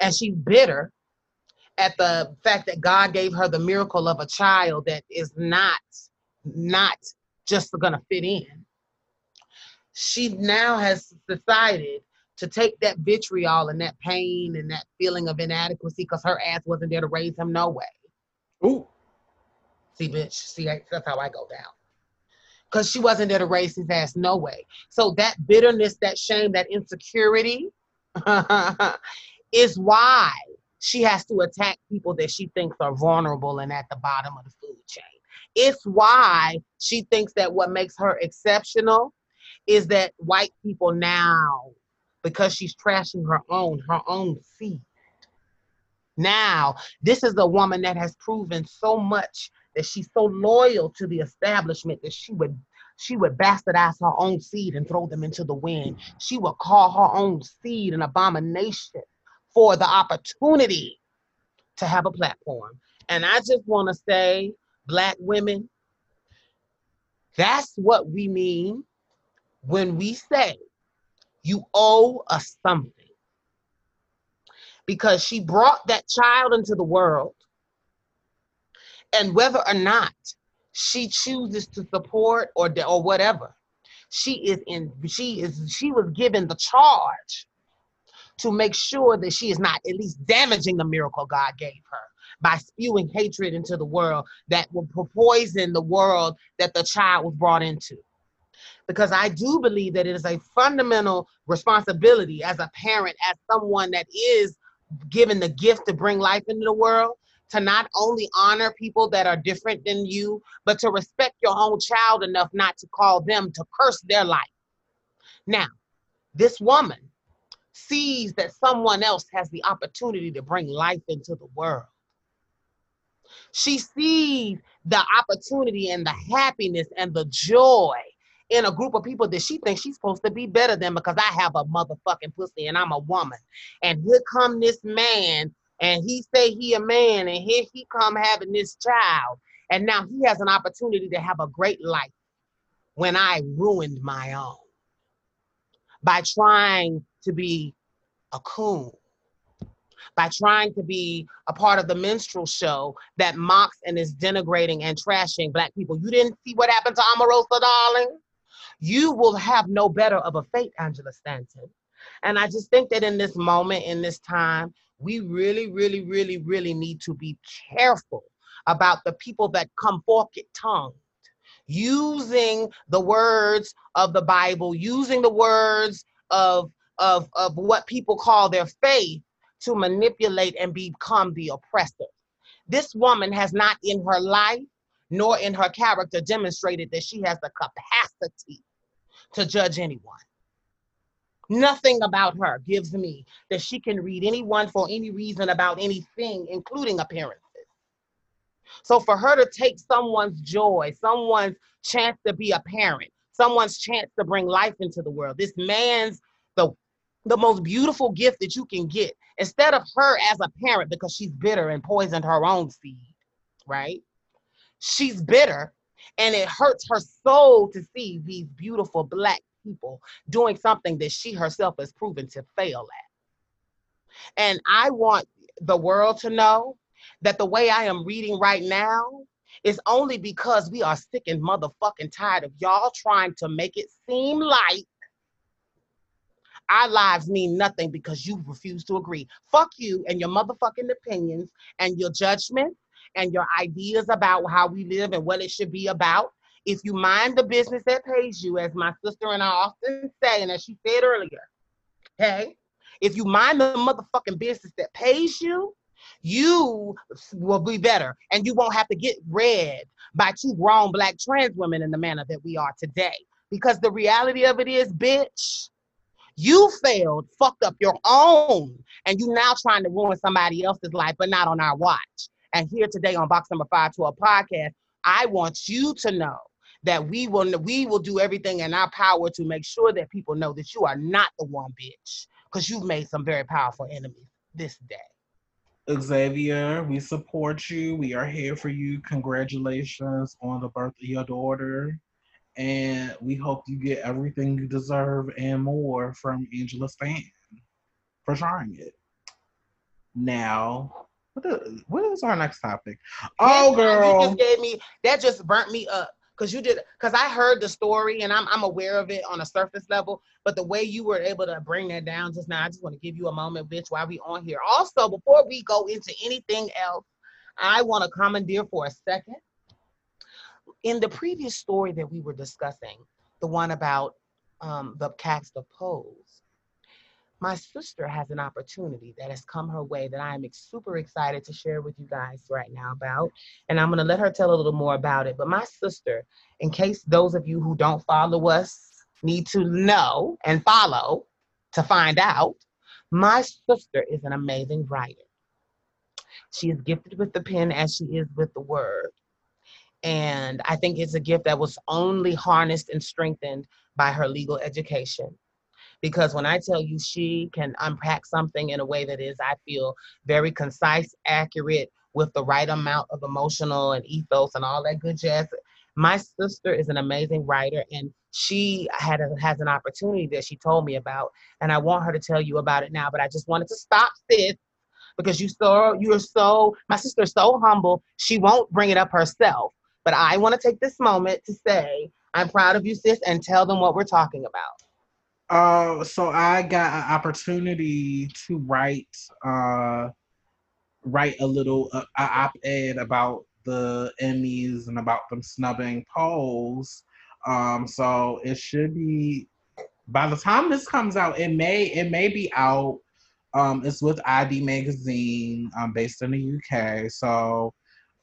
and she's bitter at the fact that God gave her the miracle of a child that is not not just gonna fit in. She now has decided to take that vitriol and that pain and that feeling of inadequacy because her ass wasn't there to raise him no way. Ooh. See, bitch, see, that's how I go down. Because she wasn't there to raise his ass no way. So that bitterness, that shame, that insecurity is why she has to attack people that she thinks are vulnerable and at the bottom of the food chain. It's why she thinks that what makes her exceptional is that white people now because she's trashing her own, her own seed. Now, this is a woman that has proven so much that she's so loyal to the establishment that she would she would bastardize her own seed and throw them into the wind. She would call her own seed an abomination for the opportunity to have a platform. And I just want to say, black women, that's what we mean when we say you owe us something. Because she brought that child into the world. And whether or not she chooses to support or, or whatever, she is in she is she was given the charge to make sure that she is not at least damaging the miracle God gave her by spewing hatred into the world that will poison the world that the child was brought into. Because I do believe that it is a fundamental responsibility as a parent, as someone that is given the gift to bring life into the world, to not only honor people that are different than you, but to respect your own child enough not to call them to curse their life. Now, this woman sees that someone else has the opportunity to bring life into the world. She sees the opportunity and the happiness and the joy in a group of people that she thinks she's supposed to be better than because I have a motherfucking pussy and I'm a woman. And here come this man and he say he a man and here he come having this child. And now he has an opportunity to have a great life when I ruined my own by trying to be a coon by trying to be a part of the minstrel show that mocks and is denigrating and trashing black people. You didn't see what happened to Omarosa, darling? you will have no better of a fate, Angela Stanton. And I just think that in this moment, in this time, we really, really, really, really need to be careful about the people that come forked tongued, using the words of the Bible, using the words of of, of what people call their faith to manipulate and become the oppressor. This woman has not in her life nor in her character demonstrated that she has the capacity to judge anyone. Nothing about her gives me that she can read anyone for any reason about anything, including appearances. So for her to take someone's joy, someone's chance to be a parent, someone's chance to bring life into the world, this man's the the most beautiful gift that you can get instead of her as a parent because she's bitter and poisoned her own seed, right? She's bitter and it hurts her soul to see these beautiful black people doing something that she herself has proven to fail at. And I want the world to know that the way I am reading right now is only because we are sick and motherfucking tired of y'all trying to make it seem like our lives mean nothing because you refuse to agree. Fuck you and your motherfucking opinions and your judgment and your ideas about how we live and what it should be about. If you mind the business that pays you, as my sister and I often say, and as she said earlier, okay, if you mind the motherfucking business that pays you, you will be better and you won't have to get read by two grown black trans women in the manner that we are today. Because the reality of it is, bitch, you failed, fucked up your own, and you now trying to ruin somebody else's life, but not on our watch. And here today on Box Number Five to a podcast, I want you to know that we will we will do everything in our power to make sure that people know that you are not the one bitch because you've made some very powerful enemies this day. Xavier, we support you. We are here for you. Congratulations on the birth of your daughter. And we hope you get everything you deserve and more from Angela Stan for trying it. Now, what is, what is our next topic? Oh, girl. You just gave me, that just burnt me up because you did because I heard the story and I'm I'm aware of it on a surface level, but the way you were able to bring that down just now, I just want to give you a moment, bitch, while we on here. Also, before we go into anything else, I want to commandeer for a second. In the previous story that we were discussing, the one about um, the cast of Pose, my sister has an opportunity that has come her way that I am super excited to share with you guys right now about. And I'm going to let her tell a little more about it. But my sister, in case those of you who don't follow us need to know and follow to find out, my sister is an amazing writer. She is gifted with the pen as she is with the word. And I think it's a gift that was only harnessed and strengthened by her legal education because when I tell you she can unpack something in a way that is, I feel, very concise, accurate, with the right amount of emotional and ethos and all that good jazz. My sister is an amazing writer, and she had a, has an opportunity that she told me about, and I want her to tell you about it now. But I just wanted to stop sis because you so you're so my sister's so humble. She won't bring it up herself, but I want to take this moment to say I'm proud of you, sis, and tell them what we're talking about. Uh, so I got an opportunity to write uh, write a little uh, op-ed about the Emmys and about them snubbing Pose. Um, so it should be by the time this comes out, it may it may be out. Um, it's with i-D Magazine, um, based in the UK. So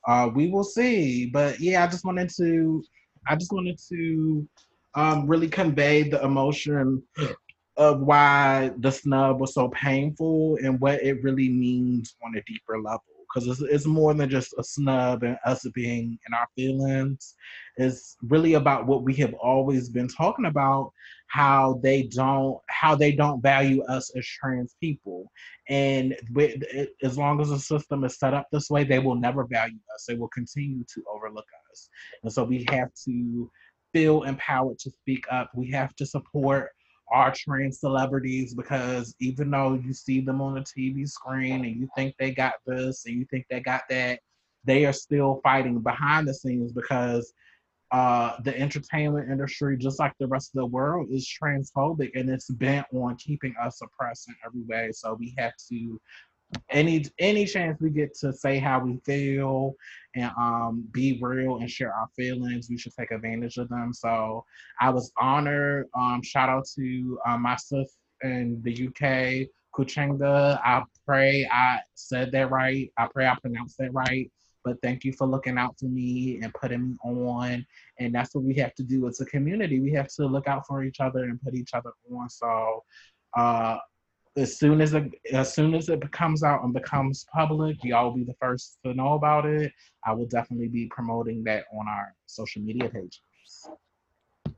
uh, we will see. But yeah, I just wanted to I just wanted to um, really conveyed the emotion of why the snub was so painful and what it really means on a deeper level. Because it's, it's more than just a snub and us being in our feelings. It's really about what we have always been talking about how they don't how they don't value us as trans people and with, as long as the system is set up this way they will never value us they will continue to overlook us and so we have to feel empowered to speak up. We have to support our trans celebrities because even though you see them on the TV screen and you think they got this and you think they got that, they are still fighting behind the scenes because uh, the entertainment industry, just like the rest of the world, is transphobic and it's bent on keeping us oppressed in every way. So we have to any any chance we get to say how we feel and um, be real and share our feelings, we should take advantage of them. So I was honored. Um, shout out to um, my sis in the UK, Kuchenga. I pray I said that right. I pray I pronounced that right. But thank you for looking out for me and putting me on. And that's what we have to do as a community. We have to look out for each other and put each other on. So uh, as soon as it as soon as it comes out and becomes public, y'all will be the first to know about it. I will definitely be promoting that on our social media pages.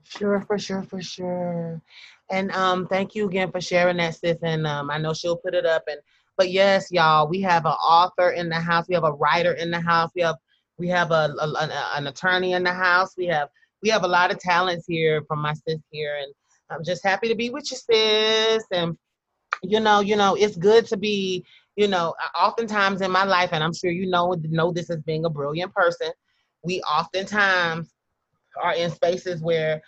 Sure, for sure, for sure. And um, thank you again for sharing that, sis. And um, I know she'll put it up. And but yes, y'all, we have an author in the house. We have a writer in the house. We have we have a, a, a an attorney in the house. We have we have a lot of talents here from my sis here, and I'm just happy to be with you, sis. And you know, you know, it's good to be, you know, oftentimes in my life, and I'm sure you know know this as being a brilliant person, we oftentimes are in spaces where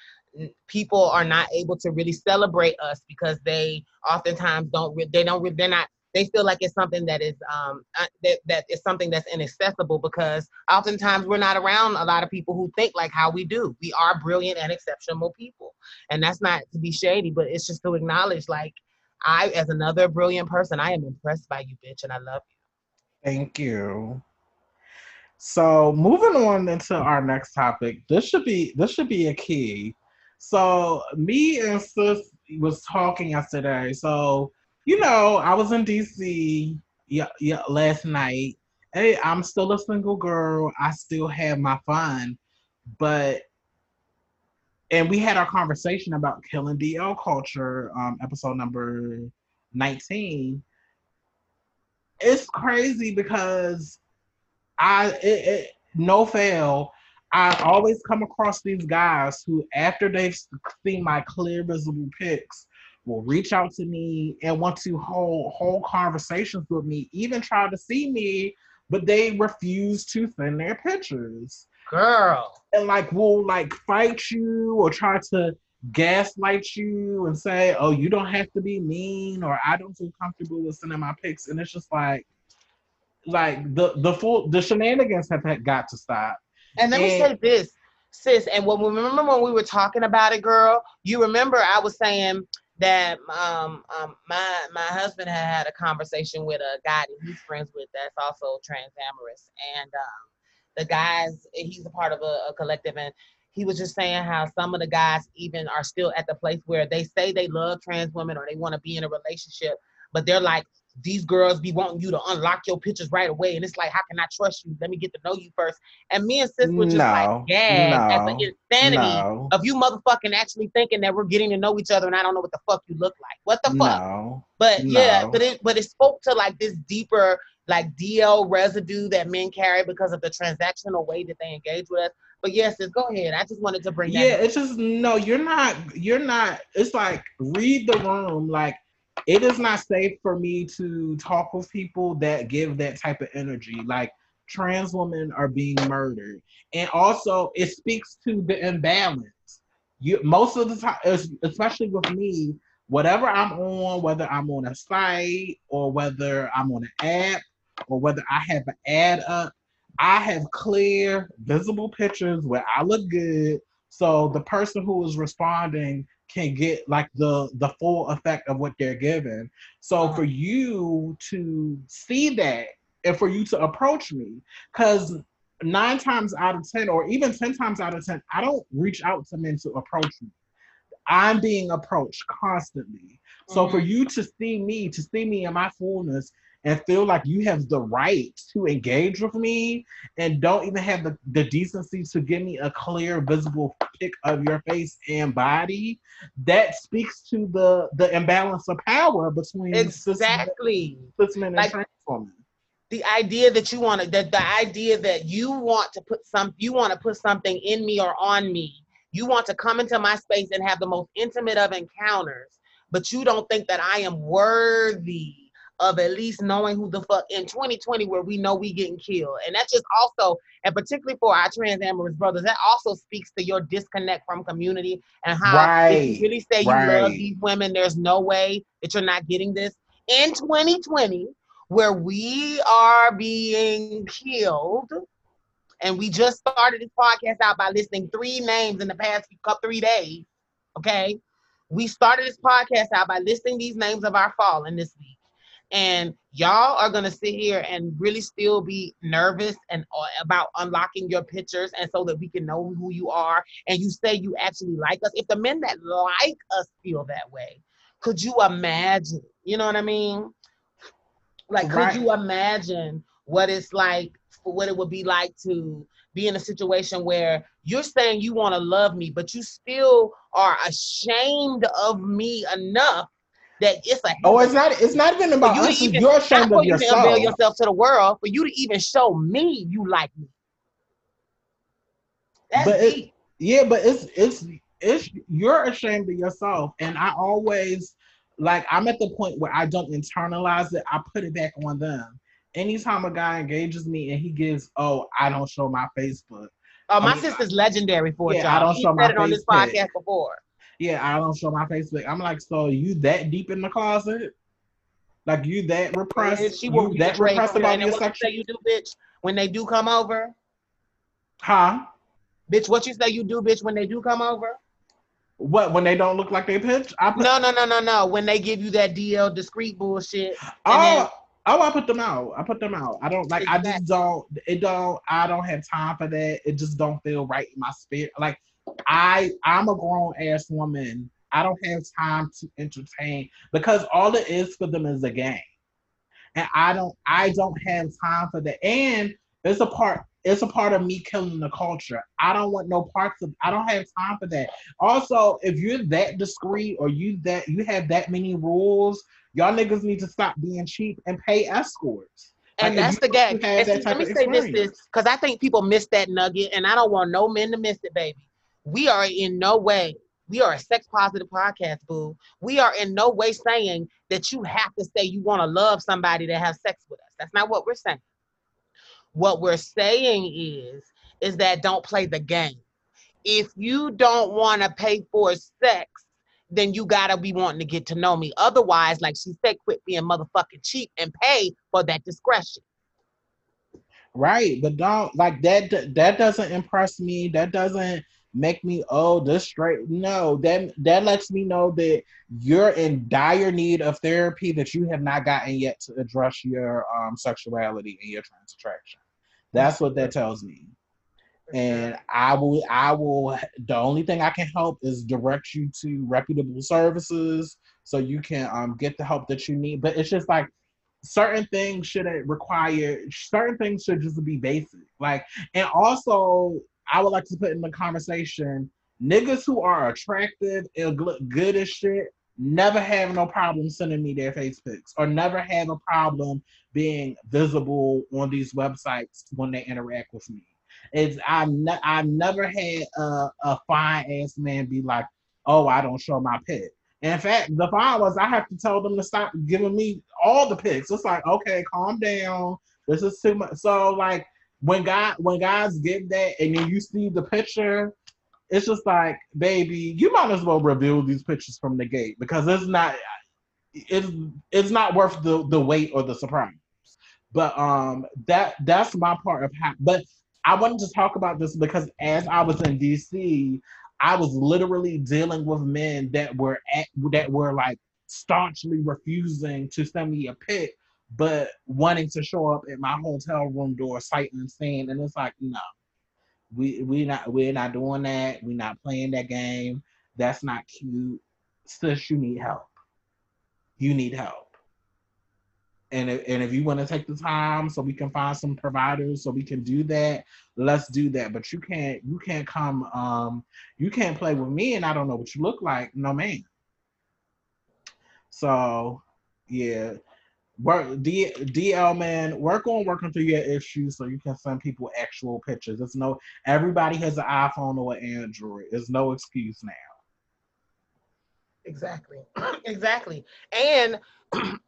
people are not able to really celebrate us because they oftentimes don't they don't they're not they feel like it's something that is um uh, that, that is something that's inaccessible because oftentimes we're not around a lot of people who think like how we do. We are brilliant and exceptional people. And that's not to be shady but it's just to acknowledge like I, as another brilliant person, I am impressed by you, bitch, and I love you. Thank you. So moving on into our next topic, this should be this should be a key. So me and sis was talking yesterday. So you know, I was in DC yeah, yeah, last night. Hey, I'm still a single girl. I still have my fun, but and we had our conversation about killing DL culture, um, episode number 19. It's crazy because I it, it, no fail. I always come across these guys who, after they've seen my clear, visible pics, will reach out to me and want to hold whole conversations with me, even try to see me, but they refuse to send their pictures girl. And like will like fight you or try to gaslight you and say, "Oh, you don't have to be mean," or "I don't feel comfortable with sending my pics," and it's just like, like the the full the shenanigans have got to stop. And let and, me say this, sis. And when we remember when we were talking about it, girl, you remember I was saying that um, um my my husband had had a conversation with a guy that he's friends with that's also transamorous, and um the guys, he's a part of a, a collective, and he was just saying how some of the guys even are still at the place where they say they love trans women or they want to be in a relationship, but they're like, these girls be wanting you to unlock your pictures right away. And it's like, how can I trust you? Let me get to know you first. And me and sis were just no, like, yeah, no, that's the insanity no. of you motherfucking actually thinking that we're getting to know each other and I don't know what the fuck you look like. What the fuck? But yeah, but it but it spoke to like this deeper like DL residue that men carry because of the transactional way that they engage with us. But yes, just go ahead. I just wanted to bring that. Yeah, it's just no, you're not. You're not. It's like read the room. Like it is not safe for me to talk with people that give that type of energy. Like trans women are being murdered, and also it speaks to the imbalance. You most of the time, especially with me, whatever I'm on, whether I'm on a site or whether I'm on an app or whether I have an ad up, I have clear, visible pictures where I look good. So the person who is responding can get like the the full effect of what they're given. So uh-huh. for you to see that and for you to approach me, because nine times out of ten, or even ten times out of ten, I don't reach out to men to approach me. I'm being approached constantly. So mm-hmm. for you to see me, to see me in my fullness, and feel like you have the right to engage with me and don't even have the, the decency to give me a clear visible pic of your face and body that speaks to the the imbalance of power between exactly. cis men, like, trans women. the idea that you want to that the idea that you want to put some you want to put something in me or on me. You want to come into my space and have the most intimate of encounters but you don't think that i am worthy of at least knowing who the fuck in 2020 where we know we getting killed. And that's just also, and particularly for our trans amorous brothers, that also speaks to your disconnect from community and how right. you really say you right. love these women, there's no way that you're not getting this. In 2020, where we are being killed, and we just started this podcast out by listing three names in the past three days, okay? we started this podcast out by listing these names of our fallen this week. And y'all are gonna sit here and really still be nervous and uh, about unlocking your pictures, and so that we can know who you are. And you say you actually like us. If the men that like us feel that way, could you imagine? You know what I mean? Like, right. could you imagine what it's like? What it would be like to be in a situation where you're saying you want to love me, but you still are ashamed of me enough that it's a oh, it's not it's not even about you us. Even, you're ashamed of yourself. You yourself to the world for you to even show me you like me. That's but it, yeah, but it's it's it's you're ashamed of yourself, and I always like I'm at the point where I don't internalize it. I put it back on them. Anytime a guy engages me and he gives, oh, I don't show my Facebook. Oh, my I mean, sister's legendary for it. Yeah, I don't he show my it on this podcast before yeah, I don't show my Facebook. I'm like, so you that deep in the closet? Like you that repressed? she you that repressed about your section? You do, bitch, when they do come over. Huh? Bitch, what you say you do, bitch, when they do come over? What when they don't look like they pitch? I put, no, no, no, no, no. When they give you that DL discreet bullshit. Oh, then, oh, I put them out. I put them out. I don't like. Exactly. I just don't. It don't. I don't have time for that. It just don't feel right in my spirit. Like I I'm a grown ass woman. I don't have time to entertain because all it is for them is a game. And I don't I don't have time for that. And it's a part it's a part of me killing the culture. I don't want no parts of I don't have time for that. Also, if you're that discreet or you that you have that many rules, y'all niggas need to stop being cheap and pay escorts. And like, that's the gag. let me say this is because I think people miss that nugget, and I don't want no men to miss it, baby we are in no way we are a sex positive podcast, boo. We are in no way saying that you have to say you want to love somebody to have sex with us. That's not what we're saying. What we're saying is, is that don't play the game. If you don't want to pay for sex, then you gotta be wanting to get to know me. Otherwise, like she said, quit being motherfucking cheap and pay for that discretion. Right, but don't like that. That doesn't impress me. That doesn't make me oh this straight. No that that lets me know that you're in dire need of therapy that you have not gotten yet to address your um, sexuality and your trans attraction. That's what that tells me. And i will i will the only thing i can help is direct you to reputable services so you can um, get the help that you need. But it's just like certain things shouldn't require certain things should just be basic. Like and also I would like to put in the conversation niggas who are attractive and look good as shit never have no problem sending me their face pics or never have a problem being visible on these websites when they interact with me. It's I've, ne- I've never had a, a fine ass man be like, oh, I don't show my pic. In fact, the was I have to tell them to stop giving me all the pics. It's like, okay, calm down. This is too much. So like when God when guys get that and then you see the picture, it's just like, baby, you might as well reveal these pictures from the gate because it's not it's it's not worth the the wait or the surprise. But um that that's my part of how but I wanted to talk about this because as I was in DC, I was literally dealing with men that were at that were like staunchly refusing to send me a pic but wanting to show up at my hotel room door sight unseen, and it's like, no, we we not we're not doing that. We're not playing that game. That's not cute. Sis, you need help. You need help. And if, and if you want to take the time so we can find some providers so we can do that, let's do that. But you can't you can't come um you can't play with me and I don't know what you look like. No man. So yeah, work D, DL man, work on working through your issues so you can send people actual pictures. It's no everybody has an iPhone or an Android. There's no excuse now. Exactly. exactly. And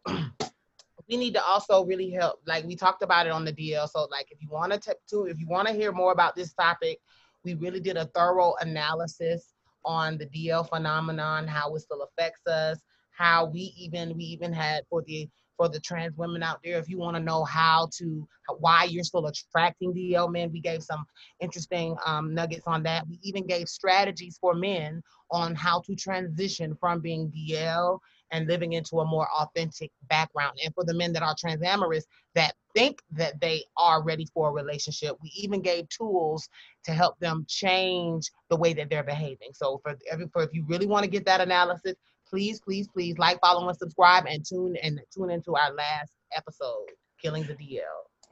we need to also really help. Like we talked about it on the DL. So like if you want to to if you want to hear more about this topic, we really did a thorough analysis on the DL phenomenon, how it still affects us, how we even we even had for the for the trans women out there. If you want to know how to, why you're still attracting DL men, we gave some interesting um, nuggets on that. We even gave strategies for men on how to transition from being DL and living into a more authentic background. And for the men that are transamorous that think that they are ready for a relationship, we even gave tools to help them change the way that they're behaving. So for every for if you really want to get that analysis, please, please, please like, follow, and subscribe, and tune and tune into our last episode, Killing the DL.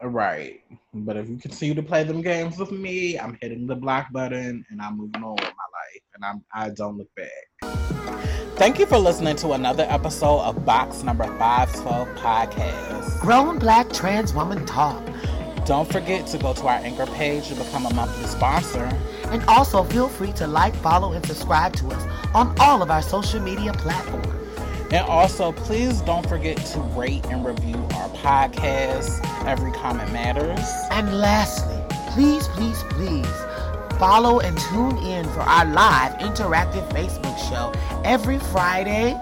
Right. But if you continue to play them games with me, I'm hitting the block button and I'm moving on with my life. And I'm I don't look back. Thank you for listening to another episode of Box Number 512 Podcast. Grown Black Trans Woman Talk. Don't forget to go to our anchor page to become a monthly sponsor. And also feel free to like, follow, and subscribe to us on all of our social media platforms. And also, please don't forget to rate and review our podcast. Every comment matters. And lastly, please, please, please follow and tune in for our live interactive Facebook show every Friday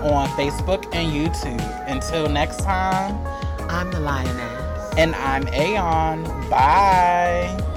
on Facebook and YouTube. Until next time, I'm the Lioness. And I'm Aeon. Bye.